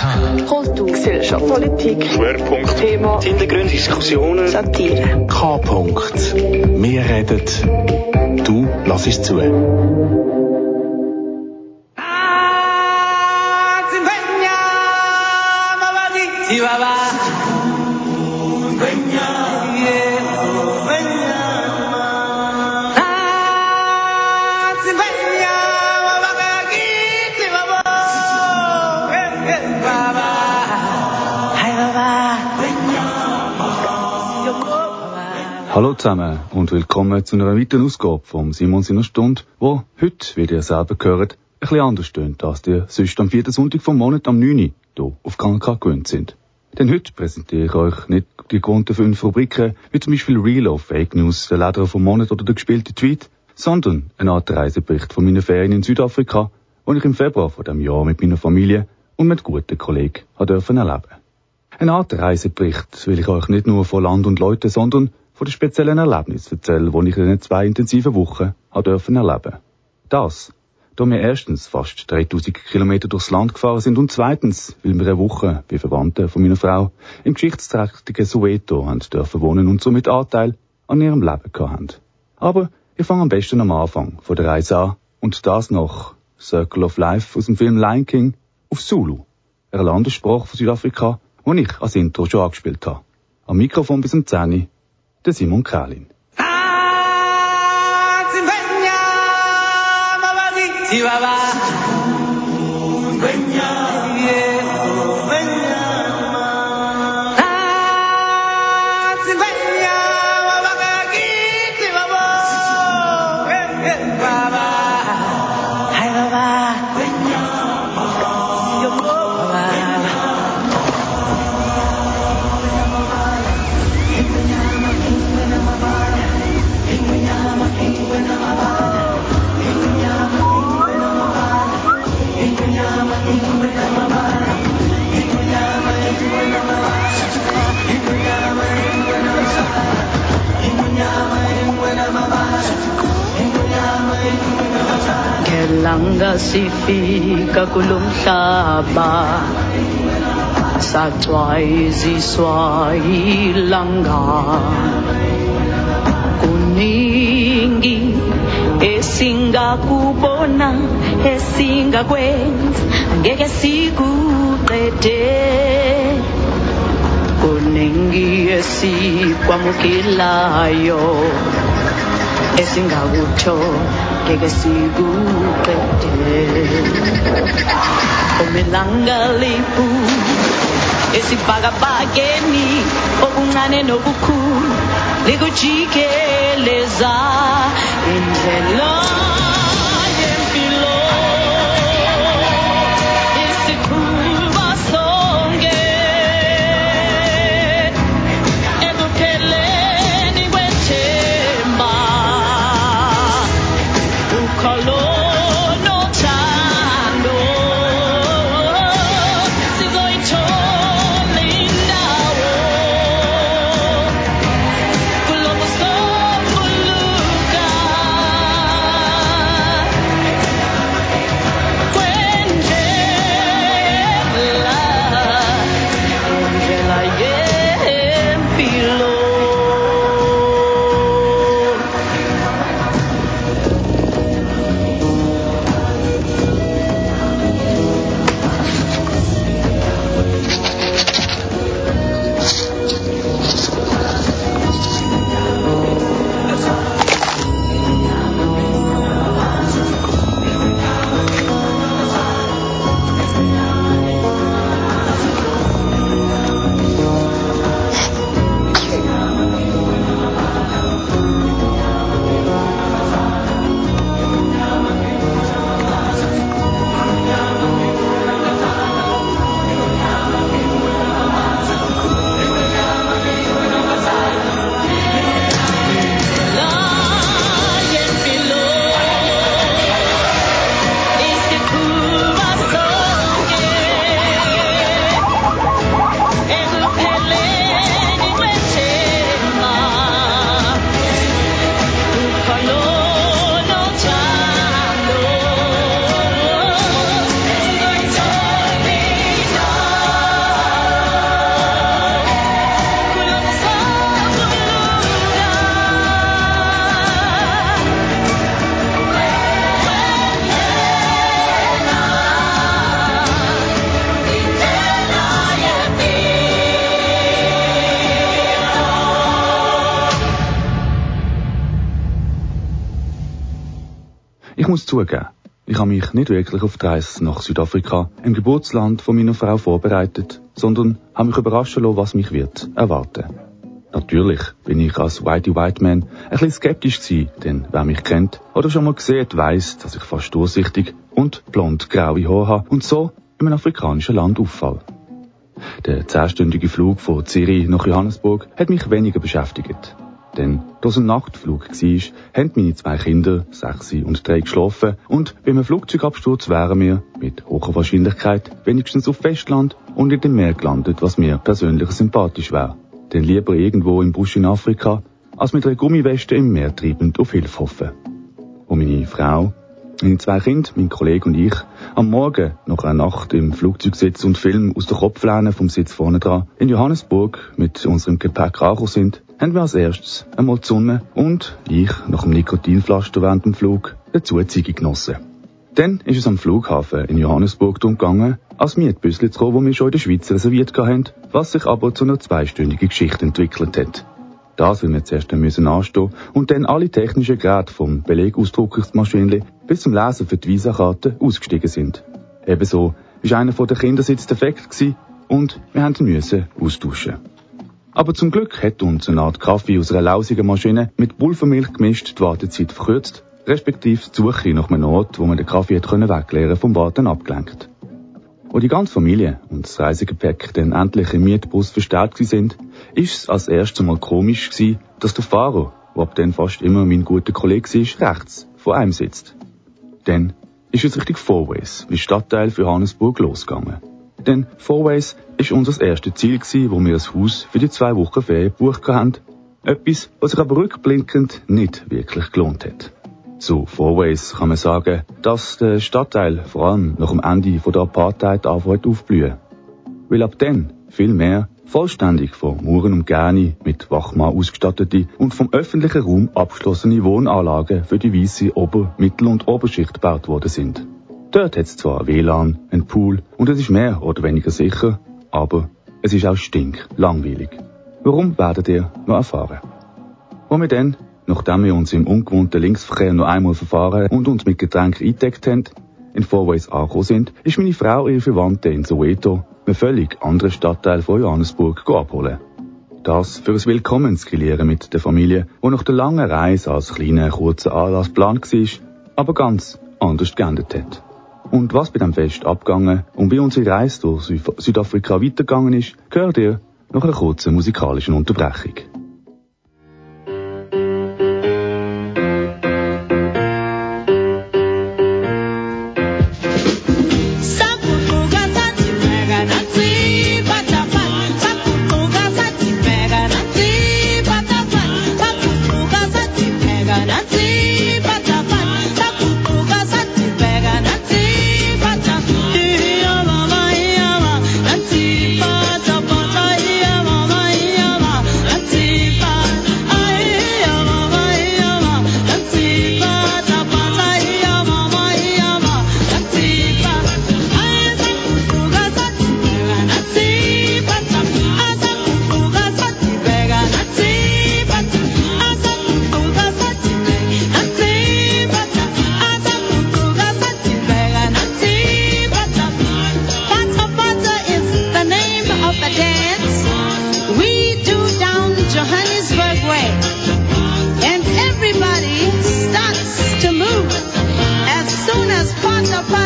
K. Kultur, Gesellschaft, Politik, Schwerpunkt, Thema, Hintergründe, Diskussionen, Satire. K. -Punkt. Wir reden, du lass es zu. Hallo zusammen und willkommen zu einer weiteren Ausgabe vom Simon seiner Stunde, wo heute, wie ihr selber gehört, ein bisschen anders stöhnt, als ihr sonst am vierten Sonntag vom Monat am 9. hier auf Kanal gewöhnt sind. Denn heute präsentiere ich euch nicht die gewohnten fünf Rubriken, wie zum Beispiel Real of Fake News, der Leder vom Monat oder der gespielte Tweet, sondern eine Art Reisebericht von meinen Ferien in Südafrika, wo ich im Februar von dem Jahr mit meiner Familie und mit guten Kollegen erleben. Eine Art Reisebericht will ich euch nicht nur von Land und Leuten, sondern von den speziellen Erlebnissen erzählen, die ich in den zwei intensiven Wochen erleben. Das, da wir erstens fast 3000 Kilometer durchs Land gefahren sind und zweitens, weil wir eine Woche wie Verwandte von meiner Frau im geschichtsträchtigen Soweto haben dürfen wohnen und somit Anteil an ihrem Leben hatten. Aber ich fange am besten am Anfang von der Reise an und das noch Circle of Life aus dem Film Lion King auf Zulu, einer Landessprache von Südafrika, wo ich als Intro schon angespielt habe. Am Mikrofon bis zum 10 der Simon Kralin. Ngelanga sifika kulomhlaba sacwayiziswa ilanga kuningi esingakubona esingakwenza ngeke sikuqede. Kuningi esikwamukelayo legacy gupete o milangali pu esibaga bageni obungane nobukhulu likujikeleza indlela zugeben, ich habe mich nicht wirklich auf die Reise nach Südafrika, im Geburtsland von meiner Frau, vorbereitet, sondern habe mich überraschen lassen, was mich wird erwarten. Natürlich bin ich als Whitey White Man ein bisschen skeptisch gewesen, denn wer mich kennt oder schon mal gesehen weiss, dass ich fast durchsichtig und blond-graue Haare habe und so in einem afrikanischen Land auffall. Der zehnstündige Flug von Zürich nach Johannesburg hat mich weniger beschäftigt. Denn da es ein Nachtflug war, haben meine zwei Kinder, sechs und drei, geschlafen und bei einem Flugzeugabsturz wären wir mit hoher Wahrscheinlichkeit wenigstens auf Festland und in dem Meer gelandet, was mir persönlich sympathisch wäre. Denn lieber irgendwo im Busch in Afrika, als mit einer Gummiweste im Meer treibend auf Hilfe hoffen. Und meine Frau, meine zwei Kinder, mein Kollege und ich, am Morgen, nach einer Nacht im Flugzeug sitzen und Film aus der Kopflehne vom Sitz vorne dran, in Johannesburg mit unserem Gepäck angekommen sind, haben wir als erstes einmal die Sonne und ich nach dem Nikotinpflaster während dem Flug eine Ziege genossen. Dann ist es am Flughafen in Johannesburg darum gegangen, als Mietbüssel zu kommen, wo wir schon in der Schweiz reserviert hatten, was sich aber zu einer zweistündigen Geschichte entwickelt hat. Das, weil wir zuerst müssen anstehen und dann alle technischen Geräte vom Belegausdruckungsmaschinchen bis zum Lesen für die Visakarte ausgestiegen sind. Ebenso ist einer von den defekt und wir mussten ihn austauschen. Aber zum Glück hat uns eine Art Kaffee aus einer lausigen Maschine mit Pulvermilch gemischt die Wartezeit verkürzt, respektive die Suche nach einem Ort, wo man den Kaffee hat wegleeren vom Warten abgelenkt. Wo die ganze Familie und das Reisegepäck dann endlich im Mietbus verstärkt sind, ist es als erstes mal komisch gewesen, dass der Fahrer, der ab dann fast immer mein guter Kollege war, rechts vor einem sitzt. Dann ist es Richtung Fourways, wie Stadtteil für Johannesburg losgegangen. Denn Fourways ist unser erstes Ziel wo wir ein Haus für die zwei Wochen Ferien gebucht haben. Etwas, was sich aber rückblickend nicht wirklich gelohnt hat. Zu Fourways kann man sagen, dass der Stadtteil vor allem nach dem Ende der Apartheid anfängt aufblühen. Weil ab dann viel mehr vollständig von Muren Gärni mit Wachmann ausgestattete und vom öffentlichen Raum abgeschlossene Wohnanlagen für die weiße Ober-, Mittel- und Oberschicht gebaut worden sind. Dort hat es zwar WLAN, einen Pool und es ist mehr oder weniger sicher, aber es ist auch stink langweilig. Warum werdet ihr noch erfahren? Wo wir dann, nachdem wir uns im ungewohnten Linksverkehr noch einmal verfahren und uns mit Getränken eingedeckt haben, in Fourways angekommen sind, ist meine Frau ihre Verwandte in Soweto, einem völlig anderen Stadtteil von Johannesburg, abholen. Das für ein Willkommensgrillieren mit der Familie, wo nach der langen Reise als kleiner, kurzer Anlass geplant war, aber ganz anders geendet hat. Und was bei dem Fest abgegangen und wie unsere Reise durch Südafrika weitergegangen ist, gehört ihr nach einer kurzen musikalischen Unterbrechung.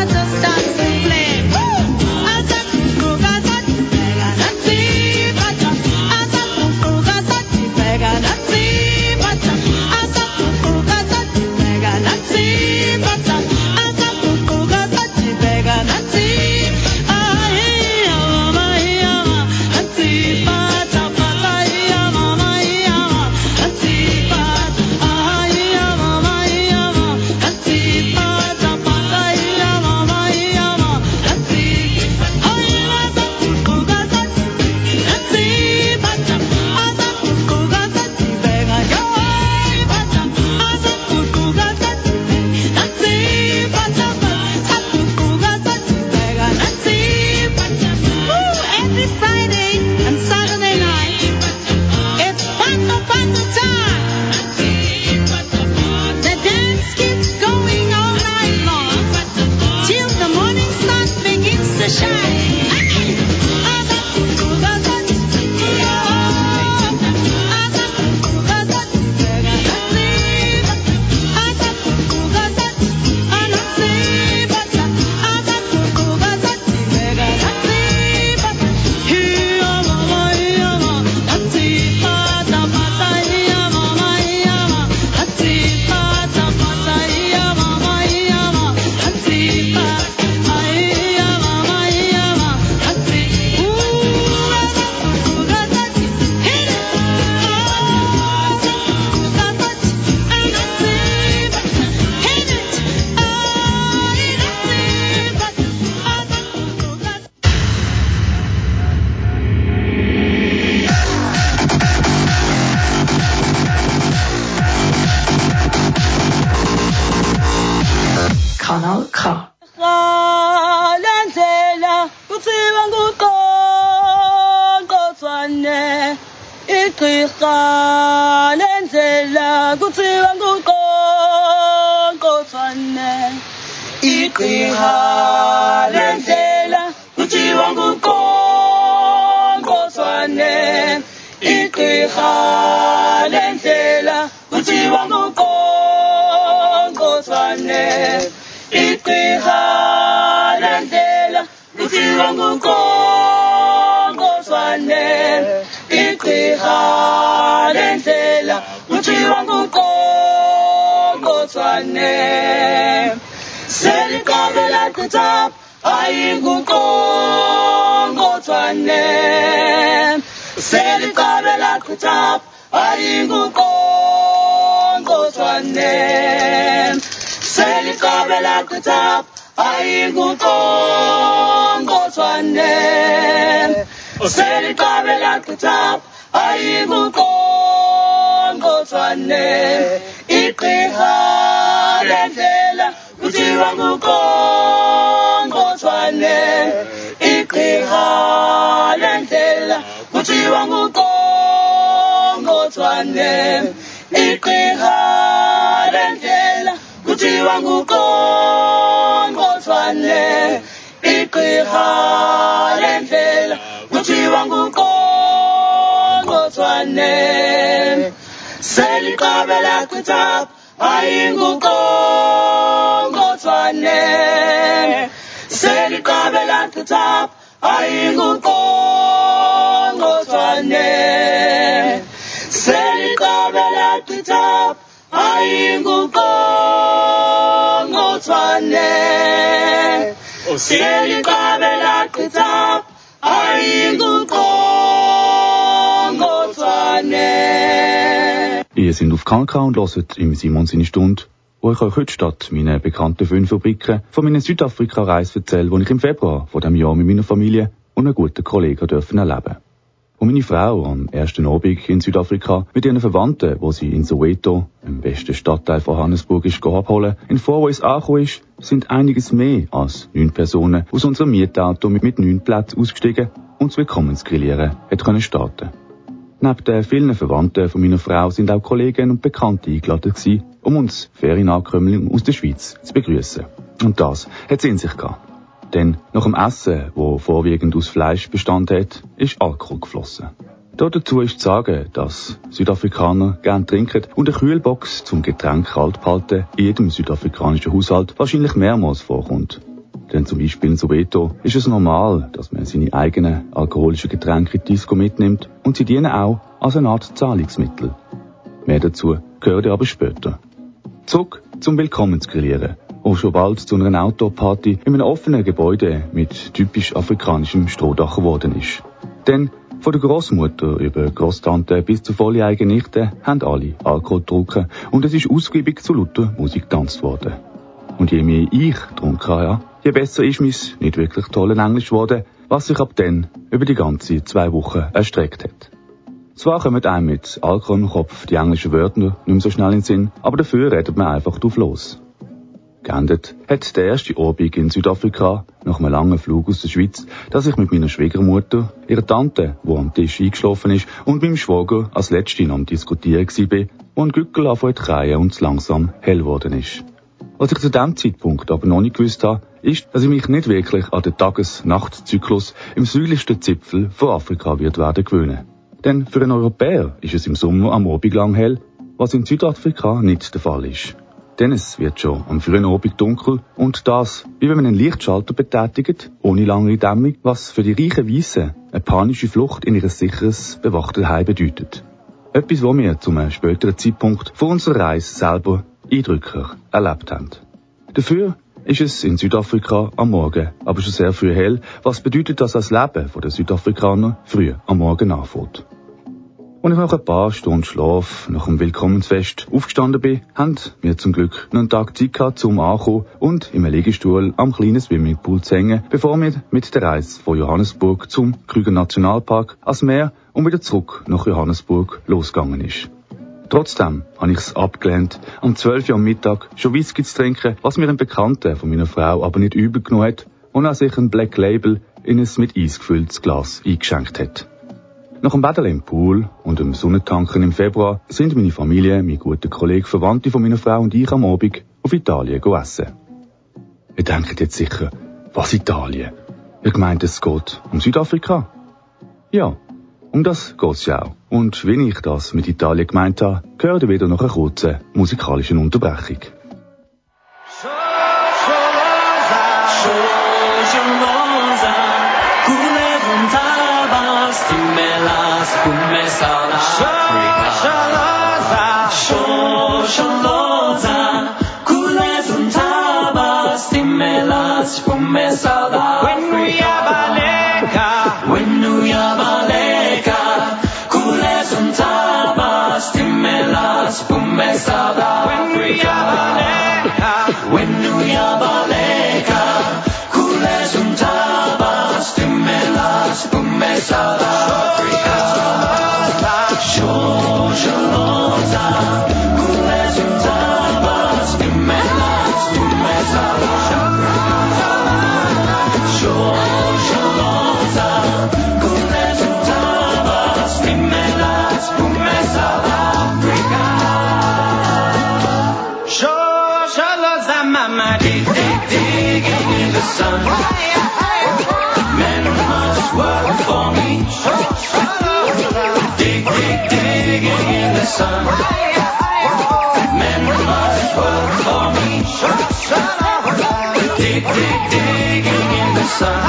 understand me. ngaqala indlela kuthiwa ngukonkosane igqirha lendlela kuthiwa ngukonkosane igqirha lendlela kuthiwa ngukonkosane seliqabela qithapha ayingukonkosane top ayingukonzo swane selicabela kutap ayingukonzo swane selicabela kutap ayingukonzo swane Ihr sind auf Kanka und hört im Simon seine Stunde, wo ich euch heute statt meinen bekannten fünf Fabriken von meiner Südafrika-Reise erzähle, die ich im Februar von dem Jahr mit meiner Familie und einem guten Kollegen dürfen erleben. Und meine Frau am ersten Abend in Südafrika mit ihren Verwandten, wo sie in Soweto, im besten Stadtteil von Johannesburg, ist abholen, in Vorweis angekommen ist, sind einiges mehr als neun Personen aus unserem Mietauto mit, mit neun Plätzen ausgestiegen und das Willkommensgrillieren hat können starten. Neben den vielen Verwandten von meiner Frau sind auch Kollegen und Bekannte eingeladen gewesen, um uns Ferienankömmlinge aus der Schweiz zu begrüßen. Und das hat es in sich gehabt. Denn nach dem Essen, wo vorwiegend aus Fleisch bestand hat, ist Alkohol geflossen. Dazu ist zu sagen, dass Südafrikaner gern trinken und eine Kühlbox zum Getränk kalt behalten in jedem südafrikanischen Haushalt wahrscheinlich mehrmals vorkommt. Denn zum Beispiel in Soweto ist es normal, dass man seine eigenen alkoholischen Getränke in die Disco mitnimmt und sie dienen auch als eine Art Zahlungsmittel. Mehr dazu gehört aber später. Zurück zum Willkommensgrillieren, wo schon bald zu einer Outdoor-Party in einem offenen Gebäude mit typisch afrikanischem Strohdach geworden ist. Denn von der Großmutter über Großtante bis zur volljährigen Nichte haben alle Alkohol getrunken und es ist ausgiebig zu lauter Musik getanzt worden. Und je mehr ich getrunken habe, je besser ist mein nicht wirklich tolles Englisch geworden, was sich ab dann über die ganze zwei Wochen erstreckt hat. Zwar kommen einem mit Alkohol im Kopf die englischen Wörter nicht mehr so schnell in den Sinn, aber dafür redet man einfach drauf los. Geendet hat der erste Abend in Südafrika, nach einem langen Flug aus der Schweiz, dass ich mit meiner Schwiegermutter, ihrer Tante, wo am Tisch eingeschlafen ist, und meinem Schwager als Letzte am Diskutieren war, wo ein Gückel anfängt zu kreien und langsam hell geworden ist. Was ich zu dem Zeitpunkt aber noch nicht gewusst habe, ist, dass ich mich nicht wirklich an den Tages-Nacht-Zyklus im südlichsten Zipfel von Afrika wird werden gewöhnen. Denn für einen Europäer ist es im Sommer am Abend lang hell, was in Südafrika nicht der Fall ist. Denn es wird schon am frühen Abend dunkel und das, wie wenn man einen Lichtschalter betätigt, ohne lange Dämmung, was für die reichen Weissen eine panische Flucht in ihr sicheres, bewachtes Heim bedeutet. Etwas, was wir zu einem späteren Zeitpunkt von unserer Reise selber eindrücklicher erlebt haben. Dafür ist es in Südafrika am Morgen, aber schon sehr früh hell, was bedeutet, das Leben der Südafrikaner früh am Morgen anfängt. Als ich nach ein paar Stunden Schlaf nach dem Willkommensfest aufgestanden bin, haben wir zum Glück einen Tag Zeit gehabt, zum Ankommen und im Liegestuhl am kleinen Swimmingpool zu hängen, bevor wir mit der Reise von Johannesburg zum Krüger Nationalpark ans Meer und wieder zurück nach Johannesburg losgegangen ist. Trotzdem habe ich es abgelehnt, am 12 Uhr am Mittag schon Whisky zu trinken, was mir ein Bekannter von meiner Frau aber nicht übel genommen hat und auch sich ein Black Label in ein mit Eis gefülltes Glas eingeschenkt hat. Nach dem Baden im Pool und dem Sonnentanken im Februar sind meine Familie, mein guter Kollege, Verwandte von meiner Frau und ich am Abend auf Italien essen. Ihr denkt jetzt sicher, was Italien? Ihr gemeint, es geht um Südafrika? Ja, um das geht's ja auch. Und wie ich das mit Italien gemeint habe, ihr wieder nach einer kurzen musikalischen Unterbrechung. When we are Hurry up! Sun. Men must work for me. Dig, dig, digging in the sun. Men must work for me. Dig, dig, digging in the sun.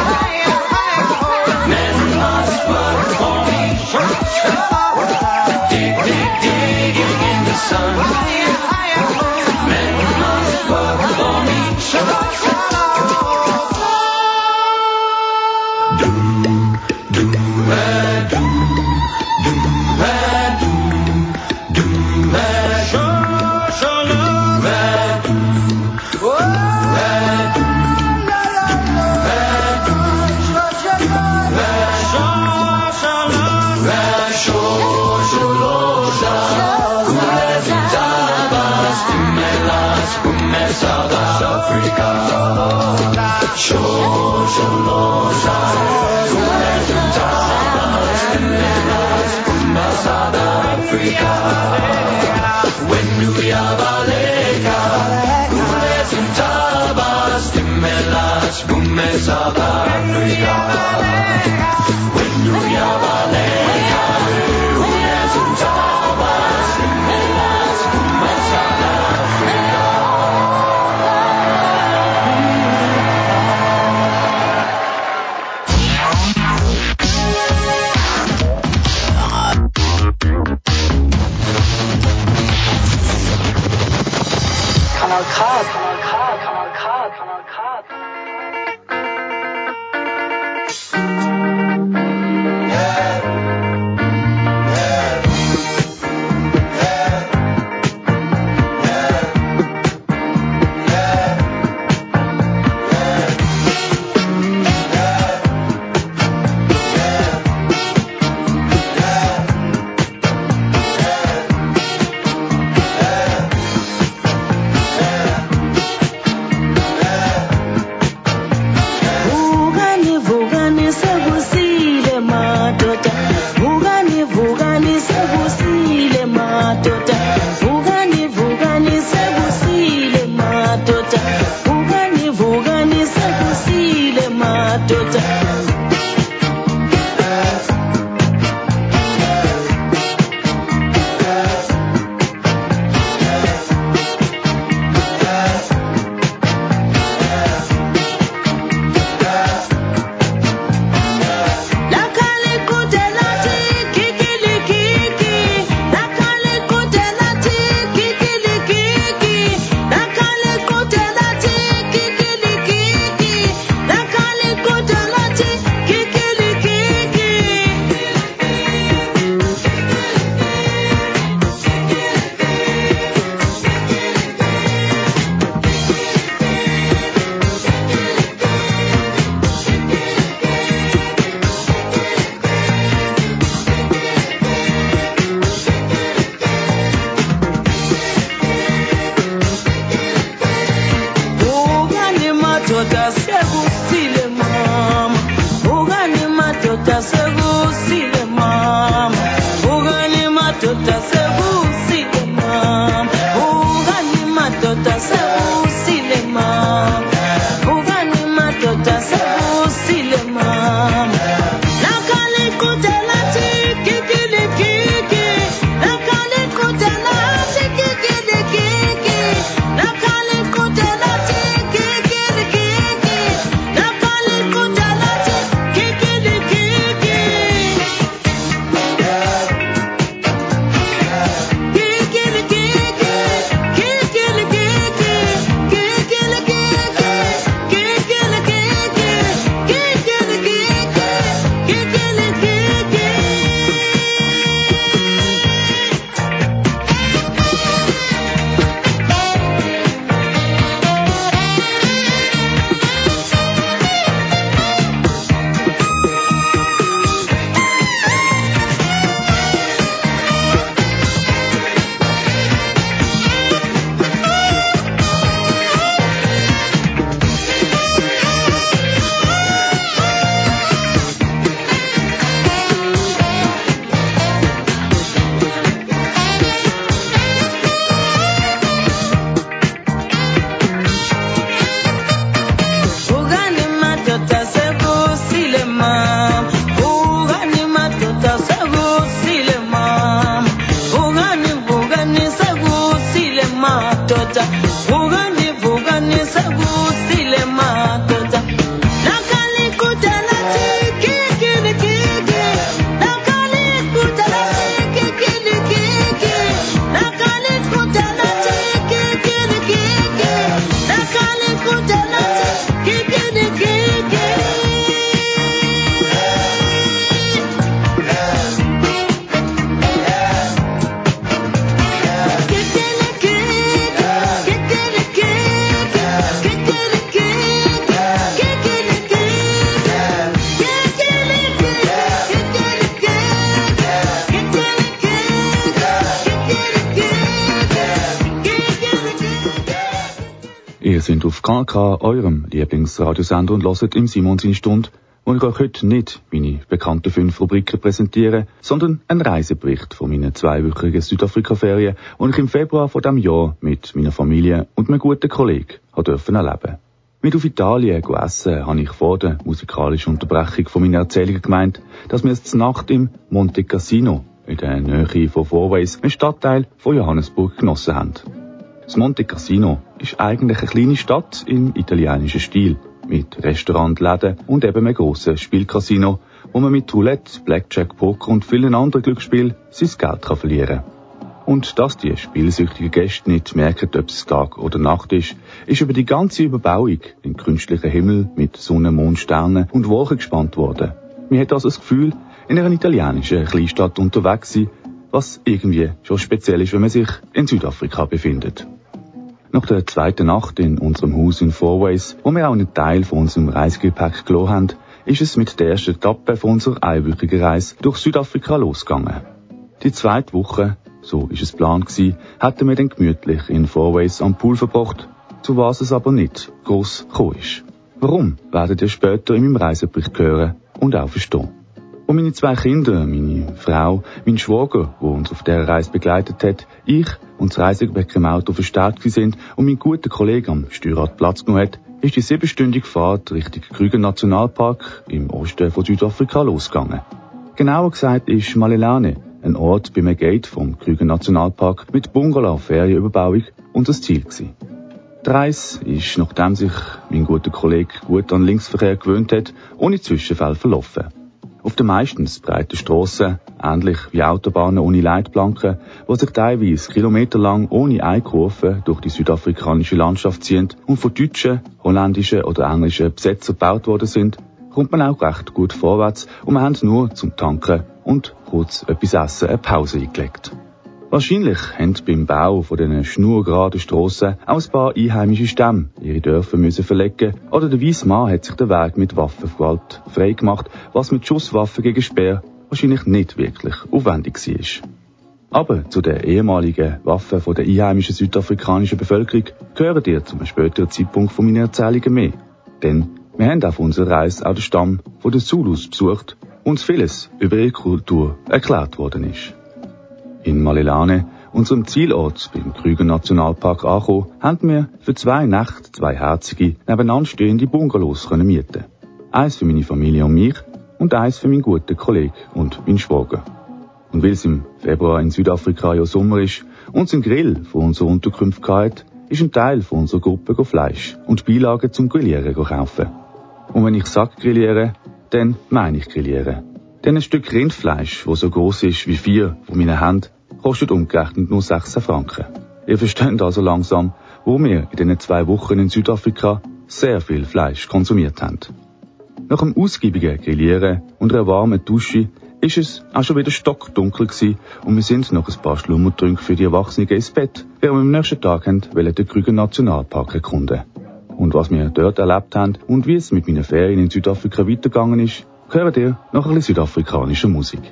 Men must work for me. Dig, dig, digging in the sun. Men must work for me. Mas começa a Sudáfrica Xoxolosa Começa um Tadas Menas Começa we are Baleka Começa um Tabas Menas we are Baleka Começa um Tabas Menas Começa a eurem Lieblingsradiosender und hört im Simon seine Stunde, wo ich euch heute nicht meine bekannten fünf Rubriken präsentiere, sondern einen Reisebericht von meinen zweiwöchigen Südafrika-Ferien, die ich im Februar von diesem Jahr mit meiner Familie und einem guten Kollegen dürfen erleben. Mit auf Italien essen, habe ich vor der musikalischen Unterbrechung von meiner Erzählung gemeint, dass wir jetzt Nacht im Monte Cassino, in der Nähe von Fourways, einen Stadtteil von Johannesburg genossen haben. Das Monte Cassino ist eigentlich eine kleine Stadt im italienischen Stil, mit Restaurant, Läden und eben einem grossen Spielcasino, wo man mit Roulette, Blackjack, Poker und vielen anderen Glücksspielen sein Geld kann verlieren Und dass die spielsüchtigen Gäste nicht merken, ob es Tag oder Nacht ist, ist über die ganze Überbauung, den künstlichen Himmel mit Sonne, Mond, Sternen und Wolken gespannt worden. Man hat also das Gefühl, in einer italienischen Kleinstadt unterwegs zu sein, was irgendwie schon speziell ist, wenn man sich in Südafrika befindet. Nach der zweiten Nacht in unserem Haus in Fourways, wo wir auch einen Teil von unserem Reisegepäck gelassen haben, ist es mit der ersten Etappe von unserer einwöchigen Reise durch Südafrika losgegangen. Die zweite Woche, so ist es Plan gewesen, hätten wir dann gemütlich in Fourways am Pool verbracht, zu was es aber nicht gross gekommen ist. Warum, werdet ihr später in meinem Reisebericht hören und auch verstehen. Und meine zwei Kinder, meine Frau, mein Schwager, wo uns auf der Reise begleitet hat, ich und das Reisegepäck im Auto verstärkt sind und mein guter Kollege am Steuerrad Platz genommen hat, ist die siebenstündige Fahrt Richtung Krüger Nationalpark im Osten von Südafrika losgegangen. Genauer gesagt ist Malelane, ein Ort beim Gate vom Krüger Nationalpark mit Bungalow, Ferienüberbauung und das Ziel gewesen. Die Reise ist, nachdem sich mein guter Kollege gut an Linksverkehr gewöhnt hat, ohne Zwischenfälle verlaufen. Auf den meistens breiten Strassen, ähnlich wie Autobahnen ohne Leitplanken, wo sich teilweise kilometerlang ohne Einkurven durch die südafrikanische Landschaft ziehen und von deutschen, holländischen oder englischen Besetzer gebaut worden sind, kommt man auch recht gut vorwärts und wir haben nur zum Tanken und kurz etwas essen eine Pause eingelegt. Wahrscheinlich haben beim Bau von diesen schnurgeraden Strassen auch ein paar einheimische Stämme ihre Dörfer müssen verlegen oder der weiße Mann hat sich den Weg mit Waffengewalt frei gemacht, was mit Schusswaffen gegen Speer wahrscheinlich nicht wirklich aufwendig war. Aber zu den ehemaligen Waffen von der einheimischen südafrikanischen Bevölkerung gehören dir zum späteren Zeitpunkt von meinen Erzählungen mehr. Denn wir haben auf unserer Reise auch den Stamm von den Zulus besucht und uns vieles über ihre Kultur erklärt worden ist. In Malelane, unserem Zielort beim Krüger Nationalpark angekommen, haben wir für zwei Nächte zwei herzige, nebeneinander stehende Bungalows können mieten. Eins für meine Familie und mich und eins für meinen guten Kollegen und meinen Schwager. Und weil es im Februar in Südafrika ja Sommer ist und ein Grill von unserer Unterkunft hat, ist ein Teil von unserer Gruppe Fleisch und Beilagen zum Grillieren kaufen. Und wenn ich sage Grillieren, dann meine ich Grillieren. Denn ein Stück Rindfleisch, das so groß ist wie vier von meinen Händen, kostet umgerechnet nur 16 Franken. Ihr versteht also langsam, wo wir in den zwei Wochen in Südafrika sehr viel Fleisch konsumiert haben. Nach einem ausgiebigen Grillieren und einer warmen Dusche ist es auch schon wieder stockdunkel gewesen und wir sind noch ein paar Schlummertrünke für die Erwachsenen ins Bett, während wir am nächsten Tag haben, den Krüger Nationalpark erkunden. Und was wir dort erlebt haben und wie es mit meinen Ferien in Südafrika weitergegangen ist, hören ihr nach ein bisschen südafrikanischer Musik.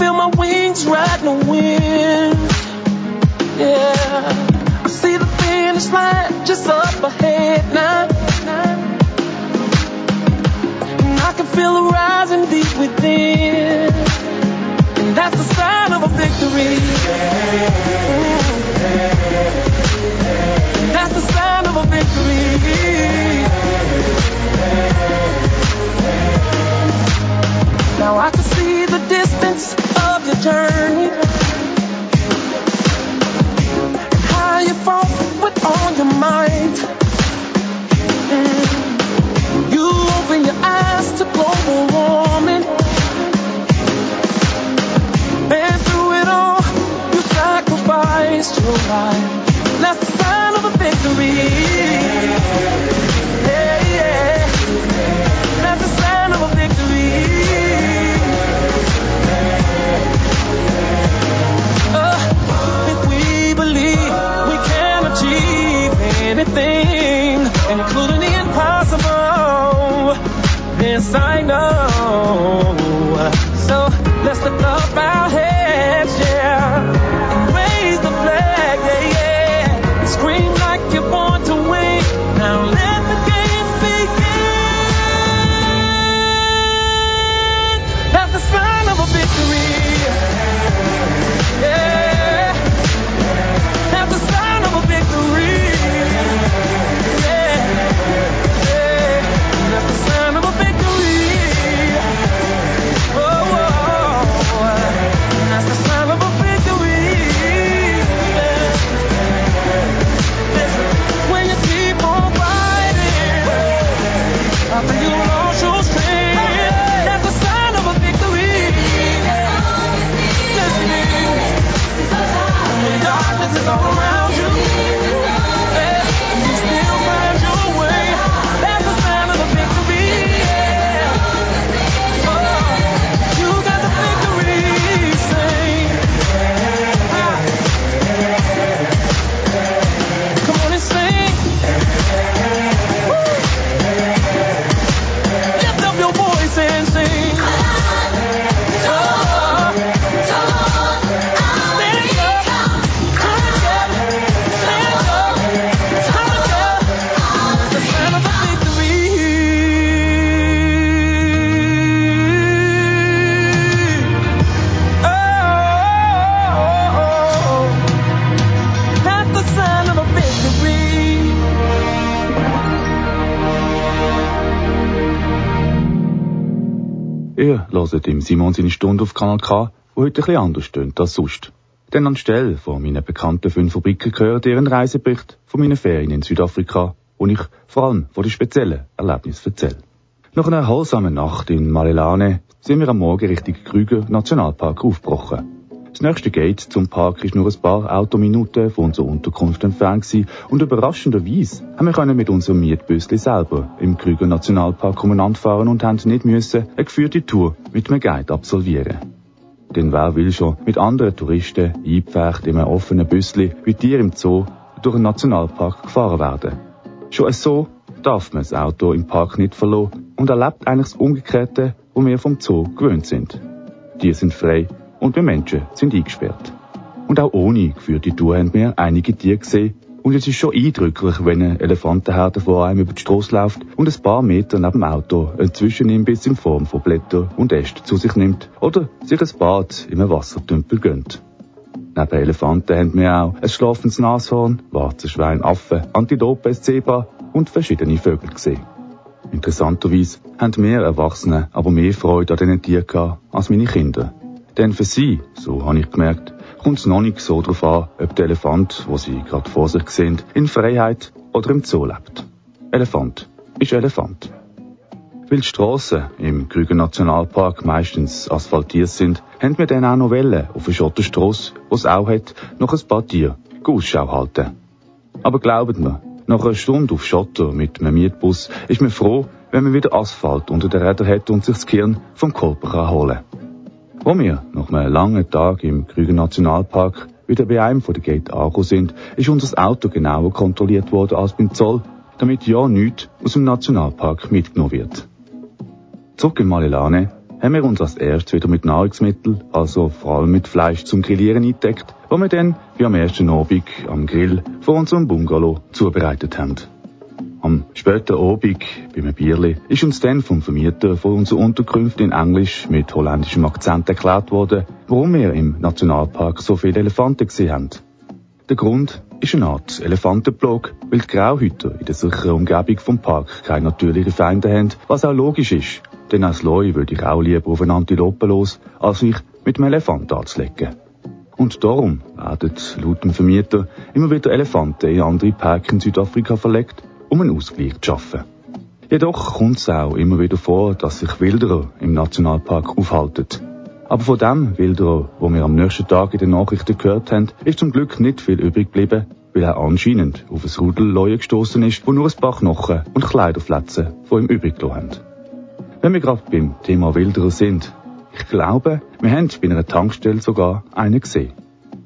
Feel my wings riding the wind. Yeah. I see the finish line just up ahead now. And I can feel it rising deep within. And that's the sign of a victory. And that's the sign of a victory. Now I can see the distance of your journey. How you fought with all your might. You open your eyes to global warming. And through it all, you sacrificed your life. That's the sign of a victory. Yeah. Achieve anything, including the impossible, this I know. So let's lift up Hört im Simon seine Stunde auf Kanal K, wo heute ein bisschen anders tönt als sonst. Denn anstelle von meinen bekannten fünf Fabriken gehört ihr einen Reisebericht von meinen Ferien in Südafrika, wo ich vor allem von den speziellen Erlebnissen erzähle. Nach einer erholsamen Nacht in Malelane sind wir am Morgen Richtung Krüger Nationalpark aufgebrochen. Das nächste Gate zum Park ist nur ein paar Autominuten von unserer Unterkunft entfernt gewesen und überraschenderweise haben wir mit unserem Mietbüsli selber im Krüger Nationalpark umeinander fahren und haben nicht müssen eine geführte Tour mit einem Guide absolvieren. Denn wer will schon mit anderen Touristen eingepfercht in einem offenen Büsli wie Tier im Zoo durch einen Nationalpark gefahren werden? Schon so darf man das Auto im Park nicht verloren und erlebt eigentlich das Umgekehrte, wo wir vom Zoo gewöhnt sind. Die sind frei und wir Menschen sind eingesperrt. Und auch ohne geführte Tour haben wir einige Tiere gesehen. Und es ist schon eindrücklich, wenn ein Elefantenherde vor einem über die Straße läuft und ein paar Meter neben dem Auto einen Zwischenimbiss in Form von Blättern und Ästen zu sich nimmt oder sich ein Bad in einem Wassertümpel gönnt. Neben Elefanten haben wir auch ein schlafendes Nashorn, Warzenschwein, Affen, Antilope, Zebra und verschiedene Vögel gesehen. Interessanterweise haben wir Erwachsene aber mehr Freude an diesen Tieren gehabt als meine Kinder. Denn für sie, so habe ich gemerkt, kommt es noch nicht so darauf an, ob der Elefant, wo sie gerade vor sich sehen, in Freiheit oder im Zoo lebt. Elefant ist Elefant. Weil die Strassen im Krüger Nationalpark meistens asphaltiert sind, haben wir dann auch noch Wellen auf der Schotterstrasse, wo es auch hat, noch ein paar Tiere Ausschau halten. Aber glaubt mir, nach einer Stunde auf Schotter mit einem Mietbus ist man froh, wenn man wieder Asphalt unter den Rädern hat und sich das Gehirn vom Körper holen kann. Wo wir nach einem langen Tag im Krüger Nationalpark wieder bei einem von den Gate angekommen sind, ist unser Auto genauer kontrolliert worden als beim Zoll, damit ja nichts aus dem Nationalpark mitgenommen wird. Zurück in Malilane haben wir uns als erstes wieder mit Nahrungsmitteln, also vor allem mit Fleisch zum Grillieren eingedeckt, wo wir dann wie am ersten Abend am Grill vor unserem Bungalow zubereitet haben. Am späten Abend, beim Bierli, ist uns dann vom Vermieter von unserer Unterkunft in Englisch mit holländischem Akzent erklärt worden, warum wir im Nationalpark so viele Elefanten gesehen haben. Der Grund ist eine Art Elefantenplog, weil die Grauhüter in der sicheren Umgebung vom Park keine natürlichen Feinde haben, was auch logisch ist, denn als Loi würde ich auch lieber auf eine Antilope los, als mich mit einem Elefant anzulegen. Und darum werden laut dem Vermieter immer wieder Elefanten in andere Parks in Südafrika verlegt, um einen Ausgleich zu schaffen. Jedoch kommt es auch immer wieder vor, dass sich Wilderer im Nationalpark aufhalten. Aber von dem Wilderer, wo wir am nächsten Tag in den Nachrichten gehört haben, ist zum Glück nicht viel übrig geblieben, weil er anscheinend auf ein Rudel Leute gestoßen ist, wo nur ein paar Knochen und Kleiderfletzen von ihm übrig gelassen haben. Wenn wir gerade beim Thema Wilderer sind, ich glaube, wir haben bei einer Tankstelle sogar einen gesehen.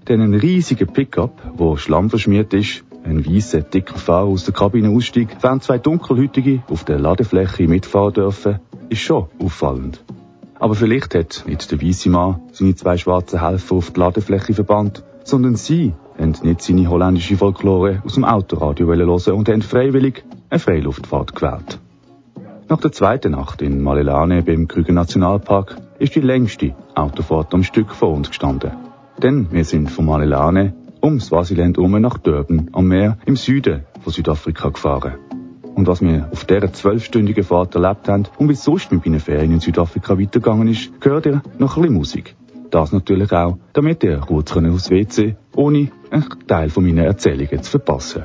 Denn ein riesiger Pickup, wo Schlamm verschmiert ist, ein weißer, dicker Fahrer aus der Kabine aussteigt, während zwei Dunkelhütige auf der Ladefläche mitfahren dürfen, ist schon auffallend. Aber vielleicht hat nicht der weiße Mann seine zwei schwarzen Helfer auf die Ladefläche verbannt, sondern sie haben nicht seine holländische Folklore aus dem Autoradio hören und haben freiwillig eine Freiluftfahrt gewählt. Nach der zweiten Nacht in Malelane beim Krüger Nationalpark ist die längste Autofahrt am Stück vor uns gestanden. Denn wir sind von Malelane um Swasiland herum nach Durban am Meer im Süden von Südafrika gefahren. Und was wir auf dieser zwölfstündigen Fahrt erlebt haben und wie sonst mit meinen Ferien in Südafrika weitergegangen ist, gehört ihr noch ein bisschen Musik. Das natürlich auch, damit ihr kurz aufs WC, ohne einen Teil von meinen Erzählungen zu verpassen.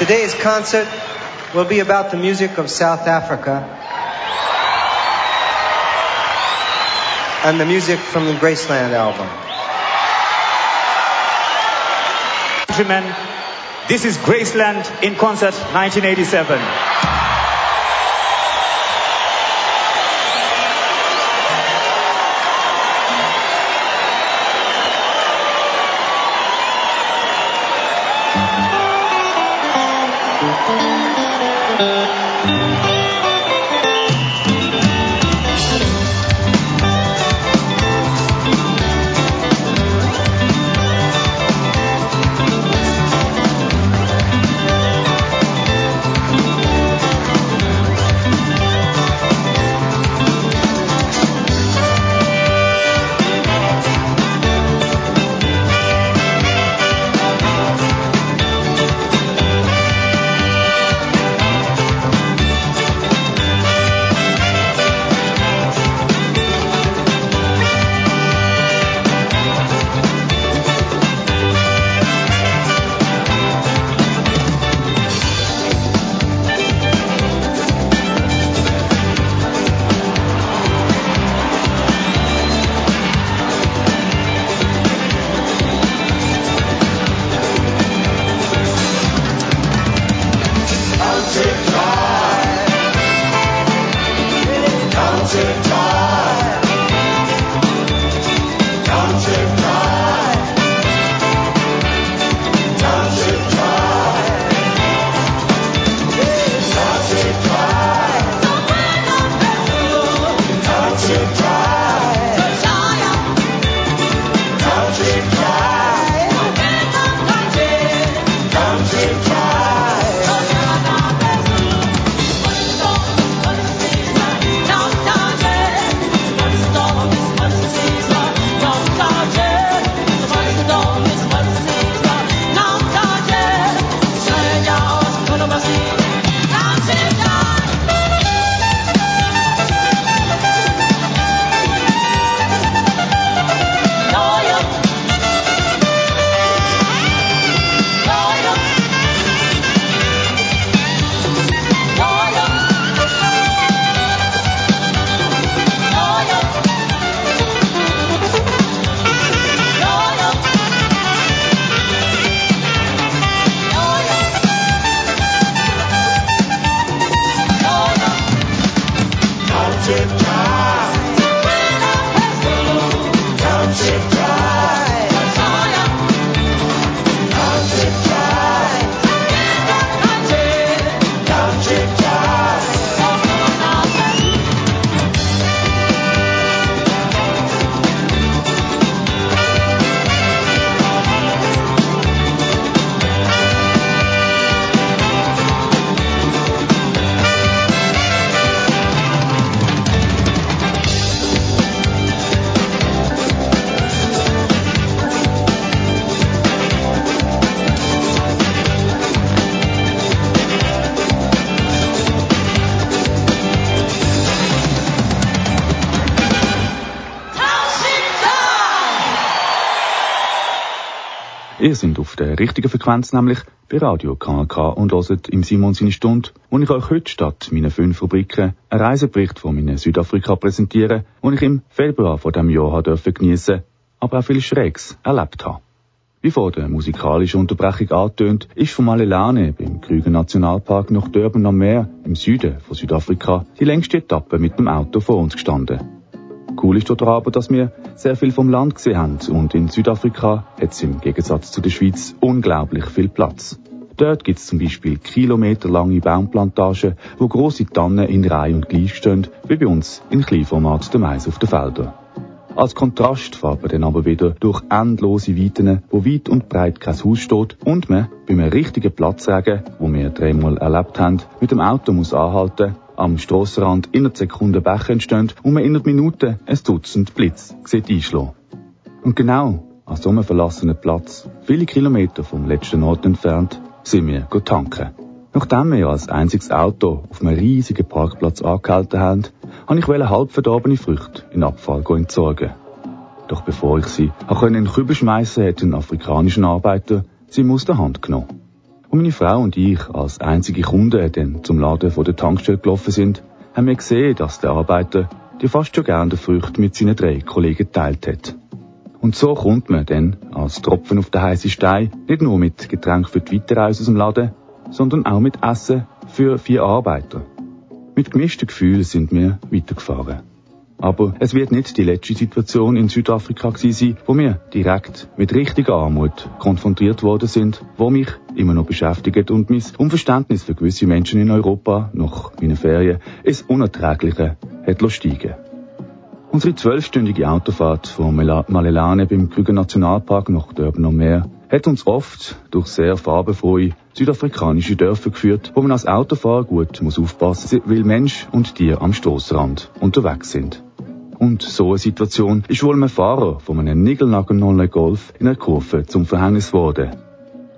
Today's concert will be about the music of South Africa and the music from the Graceland album. Gentlemen, this is Graceland in concert 1987. Ihr sind auf der richtigen Frequenz, nämlich bei Radio KNK und hört im Simon seine Stunde, wo ich euch heute statt meiner fünf Rubriken einen Reisebericht von meinen Südafrika präsentiere, den ich im Februar von dem Jahr dürfen geniessen, aber auch viel Schrägs erlebt habe. Wie vor der musikalischen Unterbrechung angetönt, ist vom Malelane beim Krüger Nationalpark nach Durban am Meer im Süden von Südafrika die längste Etappe mit dem Auto vor uns gestanden. Cool ist dort aber, dass wir sehr viel vom Land gesehen haben und in Südafrika hat es im Gegensatz zu der Schweiz unglaublich viel Platz. Dort gibt es zum Beispiel kilometerlange Baumplantagen, wo große Tannen in Reihe und gleich stehen, wie bei uns in Kleinformat der Mais auf den Feldern. Als Kontrast fährt man dann aber wieder durch endlose Weiten, wo weit und breit kein Haus steht und man bei einem richtigen Platzregen, wo wir dreimal erlebt haben, mit dem Auto muss anhalten am Strassenrand innerhalb Sekunden Bäche entstehen und man innerhalb Minuten ein Dutzend Blitz sieht einschlagen. Und genau an so einem verlassenen Platz, viele Kilometer vom letzten Ort entfernt, sind wir tanken. Nachdem wir als einziges Auto auf einem riesigen Parkplatz angehalten haben, habe ich halb verdorbene Früchte in Abfall entsorgen. Doch bevor ich sie in den Kübel schmeißen, hat ein afrikanischer Arbeiter sie aus der Hand genommen. Und meine Frau und ich als einzige Kunden dann zum Laden vor der Tankstelle gelaufen sind, haben wir gesehen, dass der Arbeiter die fast schon gerne Früchte mit seinen drei Kollegen teilt hat. Und so kommt man dann als Tropfen auf den heißen Stein nicht nur mit Getränk für die Weiterreise aus dem Laden, sondern auch mit Essen für vier Arbeiter. Mit gemischten Gefühlen sind wir weitergefahren. Aber es wird nicht die letzte Situation in Südafrika gewesen sein, wo wir direkt mit richtiger Armut konfrontiert worden sind, wo mich immer noch beschäftigt und mein Unverständnis für gewisse Menschen in Europa nach meinen Ferien ins Unerträgliche hat steigen Unsere zwölfstündige Autofahrt von Malelane beim Krüger Nationalpark nach Durban am Meer hat uns oft durch sehr farbenfrohe südafrikanische Dörfer geführt, wo man als Autofahrer gut muss aufpassen, weil Mensch und Tier am Stoßrand unterwegs sind. Und so eine Situation ist wohl einem Fahrer von einem Nigelnagelnolle Golf in einer Kurve zum Verhängnis geworden.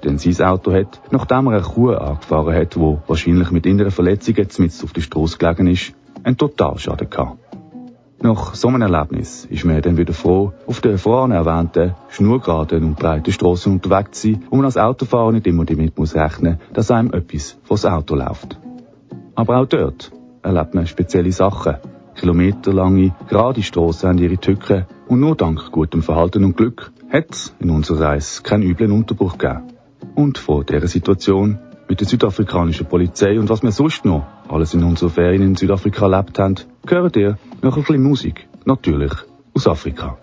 Denn sein Auto hat, nachdem er eine Kuh angefahren hat, wo wahrscheinlich mit inneren Verletzungen mitten auf der Straße gelegen ist, einen Totalschaden gehabt. Nach so einem Erlebnis ist man dann wieder froh, auf der vorhin erwähnten, schnurgeraden und breiten Straße unterwegs zu sein, wo man als Autofahrer nicht immer damit muss rechnen, dass einem etwas vors Auto läuft. Aber auch dort erlebt man spezielle Sachen, Kilometerlange, gerade Strassen haben ihre Tücken und nur dank gutem Verhalten und Glück hat es in unserer Reise keinen üblen Unterbruch gegeben. Und vor dieser Situation mit der südafrikanischen Polizei und was wir sonst noch alles in unserer Ferien in Südafrika erlebt haben, gehört ihr noch ein bisschen Musik. Natürlich aus Afrika.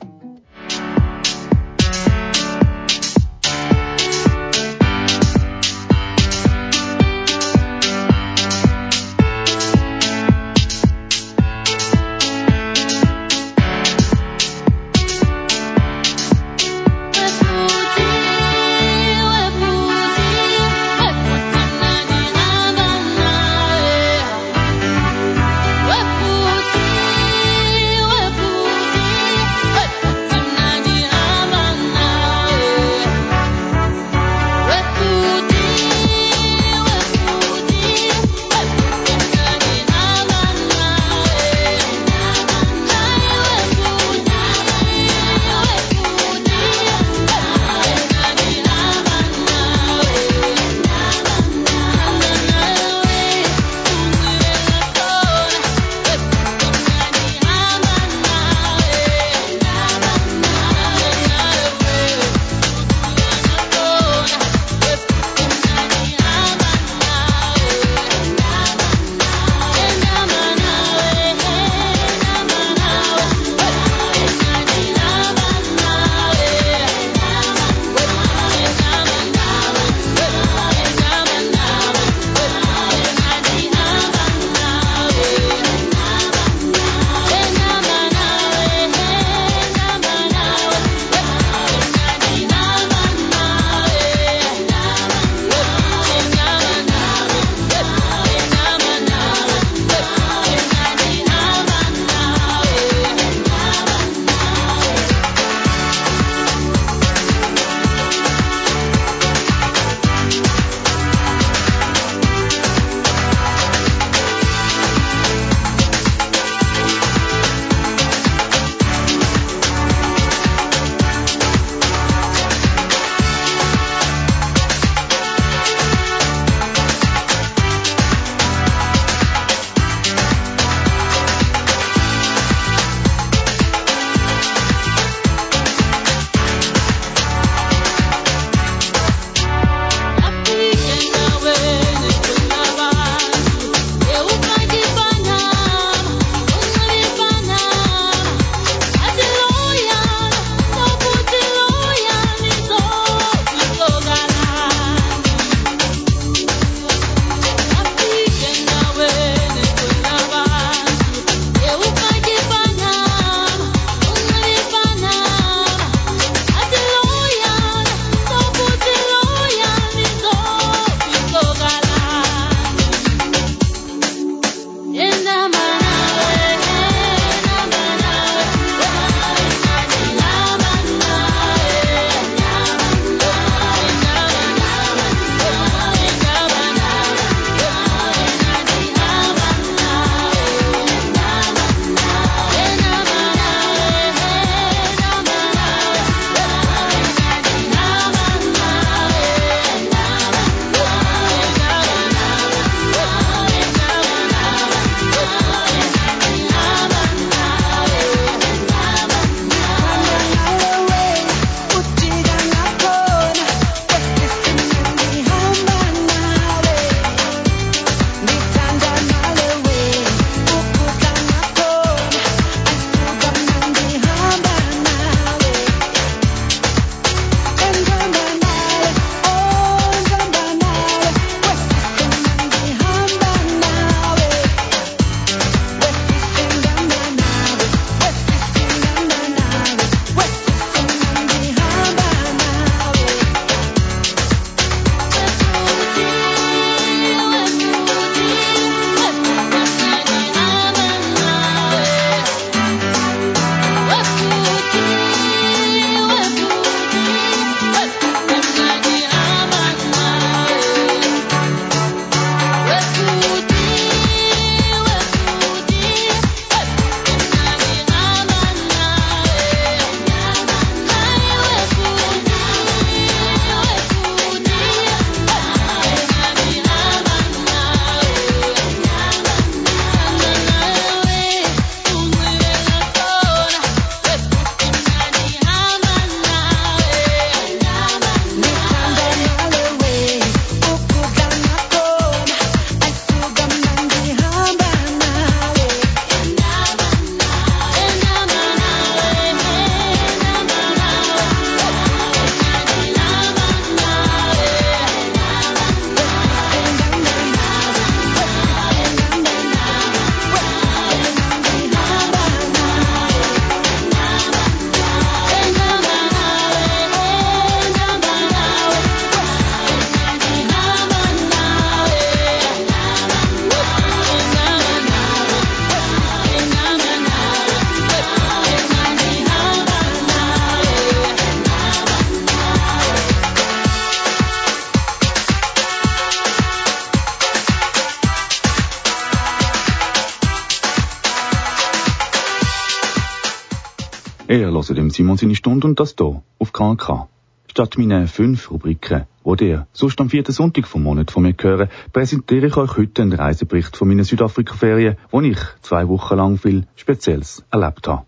Er hört dem Simon seine Stunde und das hier auf KNK. Statt meinen fünf Rubriken, die ihr sonst am vierten Sonntag vom Monat von mir hören, präsentiere ich euch heute einen Reisebericht von meinen Südafrika-Ferien, wo ich zwei Wochen lang viel Spezielles erlebt habe.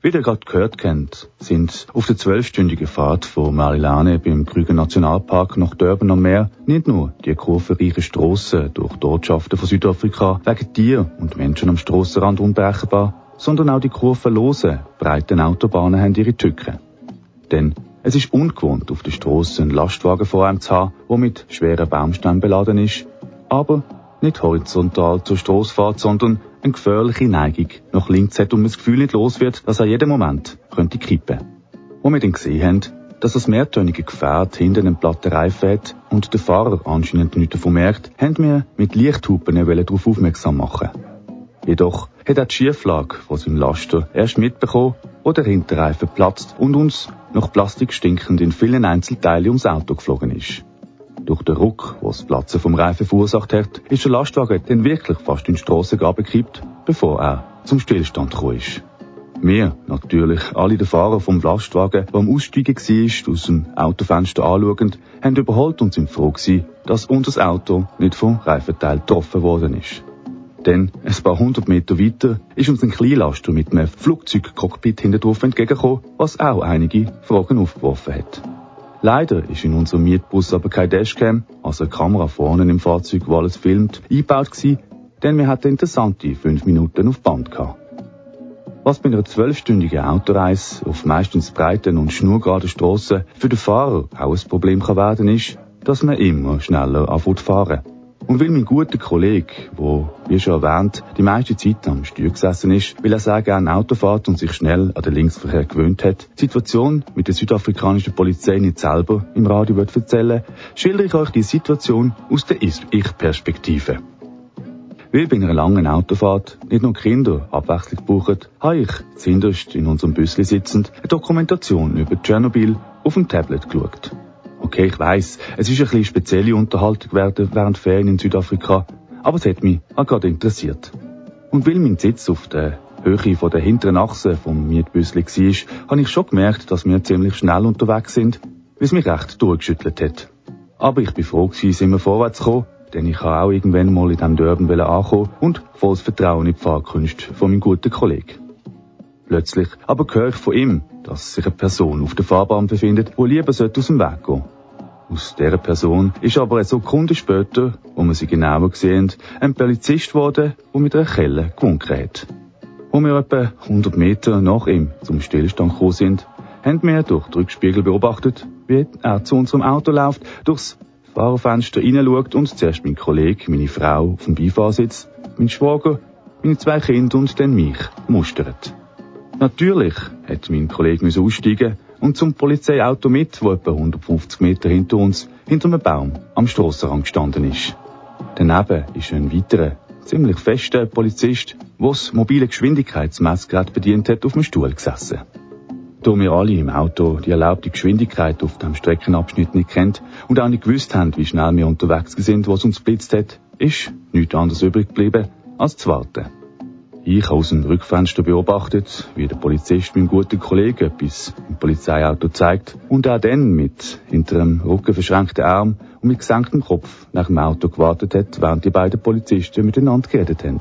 Wie ihr gerade gehört kennt, sind auf der zwölfstündigen Fahrt von Marilane beim Krüger Nationalpark nach Durban am Meer nicht nur die kurvenreichen Strassen durch die Ortschaften von Südafrika wegen Tier und Menschen am Strassenrand unberechenbar, sondern auch die kurvenlosen, breiten Autobahnen haben ihre Tücken. Denn es ist ungewohnt, auf der Strasse einen Lastwagen vor einem zu haben, der mit schweren Baumstämmen beladen ist, aber nicht horizontal zur Strasse fährt, sondern eine gefährliche Neigung nach links hat und man das Gefühl nicht los wird, dass er jeden Moment könnte kippen. Wo wir dann gesehen haben, dass das mehrtönige Gefährt hinten einen platten Reifen hat und der Fahrer anscheinend nichts davon merkt, haben wir mit Lichthupen darauf aufmerksam machen. Jedoch hat auch die Schieflage von seinem Laster erst mitbekommen, wo der Hinterreifen platzt und uns nach Plastik stinkend in vielen Einzelteilen ums Auto geflogen ist. Durch den Ruck, was das Platzen vom Reifen verursacht hat, ist der Lastwagen dann wirklich fast in die Strasse gekippt, bevor er zum Stillstand gekommen ist. Wir, natürlich alle der Fahrer vom Lastwagen, der am Aussteigen war, aus dem Autofenster anschauend, haben überholt und sind froh gewesen, dass unser Auto nicht vom Reifenteil getroffen worden ist. Denn ein paar hundert Meter weiter ist uns ein Kleinlaster mit einem Flugzeugcockpit hinten drauf entgegengekommen, was auch einige Fragen aufgeworfen hat. Leider ist in unserem Mietbus aber kein Dashcam, also eine Kamera vorne im Fahrzeug, wo alles filmt, eingebaut gewesen, denn wir hatten interessante fünf Minuten auf Band gehabt. Was bei einer zwölfstündigen Autoreise auf meistens breiten und schnurgeraden Strassen für den Fahrer auch ein Problem kann werden, ist, dass man immer schneller anfängt fahren. Und weil mein guter Kollege, wo, wie schon erwähnt, die meiste Zeit am Steuer gesessen ist, weil er sehr gerne Auto fährt und sich schnell an den Linksverkehr gewöhnt hat, die Situation mit der südafrikanischen Polizei nicht selber im Radio wird erzählen, schildere ich euch die Situation aus der Ich-Perspektive. Weil bei einer langen Autofahrt nicht nur Kinder Abwechslung brauchen, habe ich zuhinterst in unserem Büssli sitzend eine Dokumentation über Tschernobyl auf dem Tablet geschaut. Okay, ich weiss, es ist ein bisschen spezielle Unterhaltung während Ferien in Südafrika, aber es hat mich auch gerade interessiert. Und weil mein Sitz auf der Höhe von der hinteren Achse vom Mietbüssli war, habe ich schon gemerkt, dass wir ziemlich schnell unterwegs sind, es mich recht durchgeschüttelt hat. Aber ich bin froh sind wir vorwärts gekommen, denn ich habe auch irgendwann mal in diesem Dörben ankommen und volles Vertrauen in die Fahrkünste von meinem guten Kollegen. Plötzlich aber höre ich von ihm, dass sich eine Person auf der Fahrbahn befindet, die lieber aus dem Weg gehen aus dieser Person ist aber eine Sekunde später, wo wir sie genauer gesehen, ein Polizist geworden, der mit einer Kelle gewunken hat. Wo wir etwa 100 Meter nach ihm zum Stillstand gekommen sind, haben wir durch den Rückspiegel beobachtet, wie er zu unserem Auto läuft, durchs Fahrerfenster hineinschaut und zuerst mein Kollege, meine Frau auf dem Beifahrsitz, mein Schwager, meine zwei Kinder und dann mich mustert. Natürlich hat mein Kollege aussteigen und zum Polizeiauto mit, wo etwa 150 Meter hinter uns, hinter einem Baum am Strassenrand gestanden ist. Daneben ist ein weiterer, ziemlich fester Polizist, der das mobile Geschwindigkeitsmessgerät bedient hat, auf dem Stuhl gesessen. Da wir alle im Auto die erlaubte Geschwindigkeit auf dem Streckenabschnitt nicht kennt und auch nicht gewusst haben, wie schnell wir unterwegs sind, was uns blitzt hat, ist nichts anderes übrig geblieben, als zu warten. Ich aus dem Rückfenster beobachtet, wie der Polizist meinem guten Kollegen etwas im Polizeiauto zeigt und er dann mit hinter Rücken verschränkten Arm und mit gesenktem Kopf nach dem Auto gewartet hat, während die beiden Polizisten miteinander geredet haben.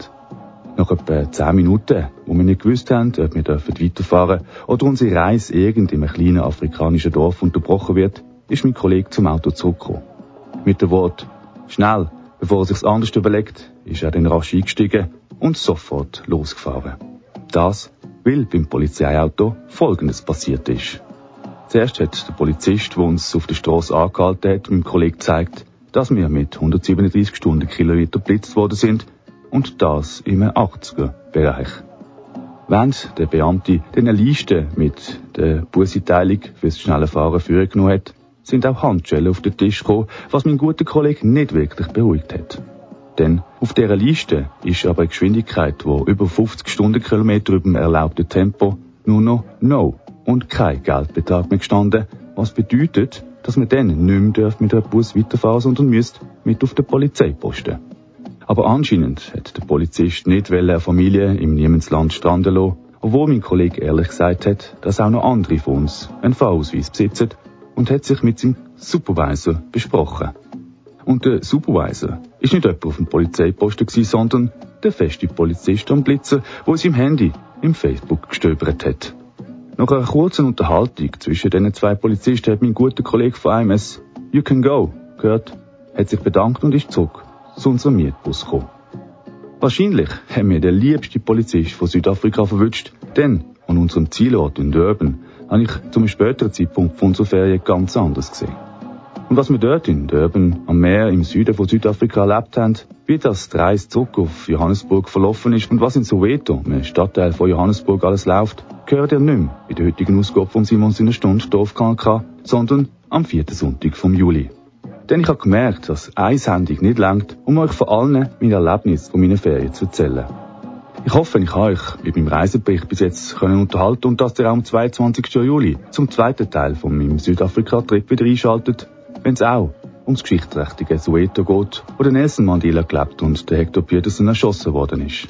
Nach etwa zehn Minuten, wo wir nicht gewusst haben, ob wir weiterfahren dürfen oder unsere Reise irgend in einem kleinen afrikanischen Dorf unterbrochen wird, ist mein Kollege zum Auto zurückgekommen. Mit dem Wort «Schnell!» Bevor er sich's anders überlegt, ist er dann rasch eingestiegen und sofort losgefahren. Das, weil beim Polizeiauto Folgendes passiert ist. Zuerst hat der Polizist, der uns auf der Straße angehalten hat, meinem Kollegen gezeigt, dass wir mit 137 Stundenkilometer blitzt worden sind und das im 80er-Bereich. Während der Beamte eine Liste mit der Busiteilung fürs schnelle Fahren vorgenommen hat, sind auch Handschellen auf den Tisch gekommen, was mein guter Kollege nicht wirklich beruhigt hat. Denn auf dieser Liste ist aber eine Geschwindigkeit, die über 50 Stundenkilometer über dem erlaubten Tempo nur noch No und kein Geldbetrag mehr gestanden, was bedeutet, dass man dann nicht mehr mit einem Bus weiterfahren sondern müsst mit auf den Polizeiposten. Aber anscheinend hat der Polizist nicht eine Familie im Niemandsland stranden lassen obwohl mein Kollege ehrlich gesagt hat, dass auch noch andere von uns einen Fahrausweis besitzen und hat sich mit seinem Supervisor besprochen. Und der Supervisor ist nicht jemand auf dem Polizeiposten gewesen, sondern der feste Polizist am Blitzen, wo es im Handy im Facebook gestöbert hat. Nach einer kurzen Unterhaltung zwischen diesen zwei Polizisten hat mein guter Kollege von AMS You Can Go gehört, hat sich bedankt und ist zurück zu unserem Mietbus gekommen. Wahrscheinlich haben wir den liebsten Polizist von Südafrika verwünscht, denn an unserem Zielort in Durban habe ich zu einem späteren Zeitpunkt von unserer Ferien ganz anders gesehen. Und was wir dort in Durban am Meer im Süden von Südafrika erlebt haben, wie das die Reise zurück auf Johannesburg verlaufen ist und was in Soweto, einem Stadtteil von Johannesburg, alles läuft, gehört ihr nicht mehr in der heutigen Ausgabe von Simons in der Stunde KNK, sondern am vierten Sonntag vom Juli. Denn ich habe gemerkt, dass eine nicht langt, um euch vor allem meine Erlebnisse von meinen Ferien zu erzählen. Ich hoffe, ich habe euch mit meinem Reisebericht bis jetzt können unterhalten und dass ihr auch am 22. Juli zum zweiten Teil von meinem Südafrika-Trip wieder einschaltet, wenn es auch ums geschichtsträchtige Soweto geht, wo der Nelson Mandela gelebt und der Hector Peterson erschossen worden ist.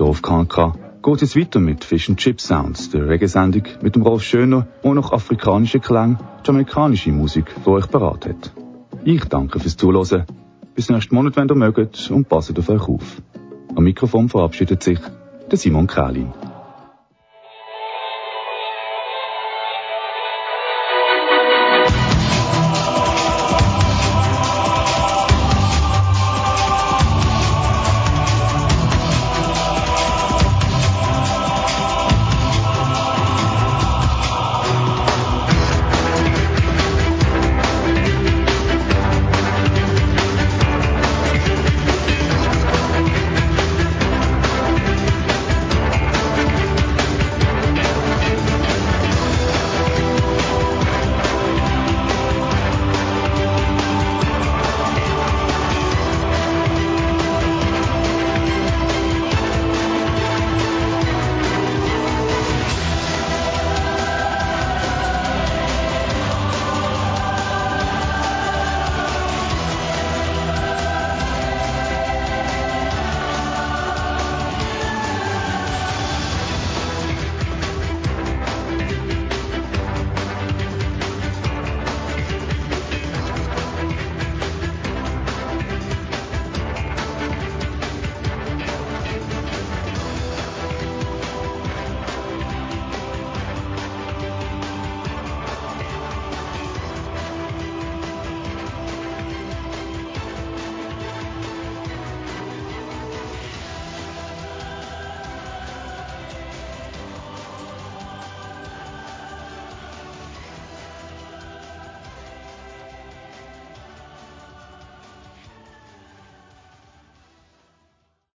Auf KNK geht es weiter mit Fish and Chip Sounds, der Reggae-Sendung mit dem Rolf Schöner, der noch afrikanische Klang, jamaikanische Musik für euch parat hat. Ich danke fürs Zuhören. Bis nächsten Monat, wenn ihr mögt, und passt auf euch auf. Am Mikrofon verabschiedet sich der Simon Kralin.